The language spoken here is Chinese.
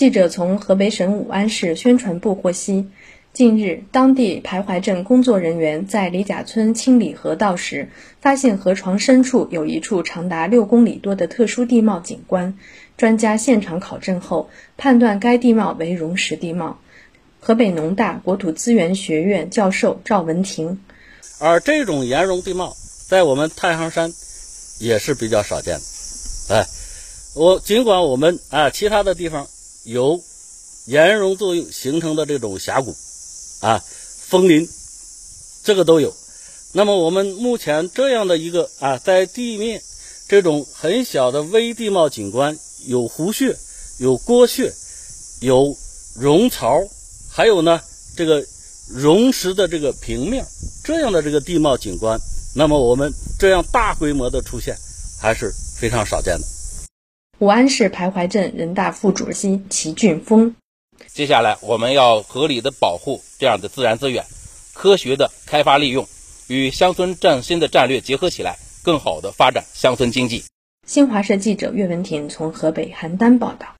记者从河北省武安市宣传部获悉，近日，当地徘徊镇工作人员在李甲村清理河道时，发现河床深处有一处长达六公里多的特殊地貌景观。专家现场考证后，判断该地貌为溶蚀地貌。河北农大国土资源学院教授赵文婷，而这种岩溶地貌在我们太行山也是比较少见的。哎，我尽管我们啊其他的地方有岩溶作用形成的这种峡谷啊峰林，这个都有。那么我们目前这样的一个啊在地面这种很小的微地貌景观，有湖穴，有锅穴，有溶槽。还有呢，这个溶石的这个平面，这样的这个地貌景观，那么我们这样大规模的出现还是非常少见的。武安市徘徊镇人大副主席齐俊峰，接下来我们要合理的保护这样的自然资源，科学的开发利用，与乡村振兴的战略结合起来，更好的发展乡村经济。新华社记者岳文婷从河北邯郸报道。